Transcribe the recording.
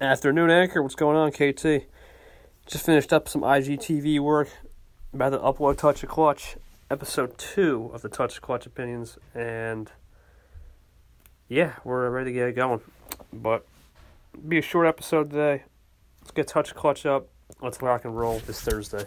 Afternoon Anchor, what's going on, KT? Just finished up some IGTV work about the upload Touch a Clutch, episode two of the Touch a Clutch opinions, and yeah, we're ready to get going. But be a short episode today. Let's get Touch a Clutch up. Let's rock and roll this Thursday.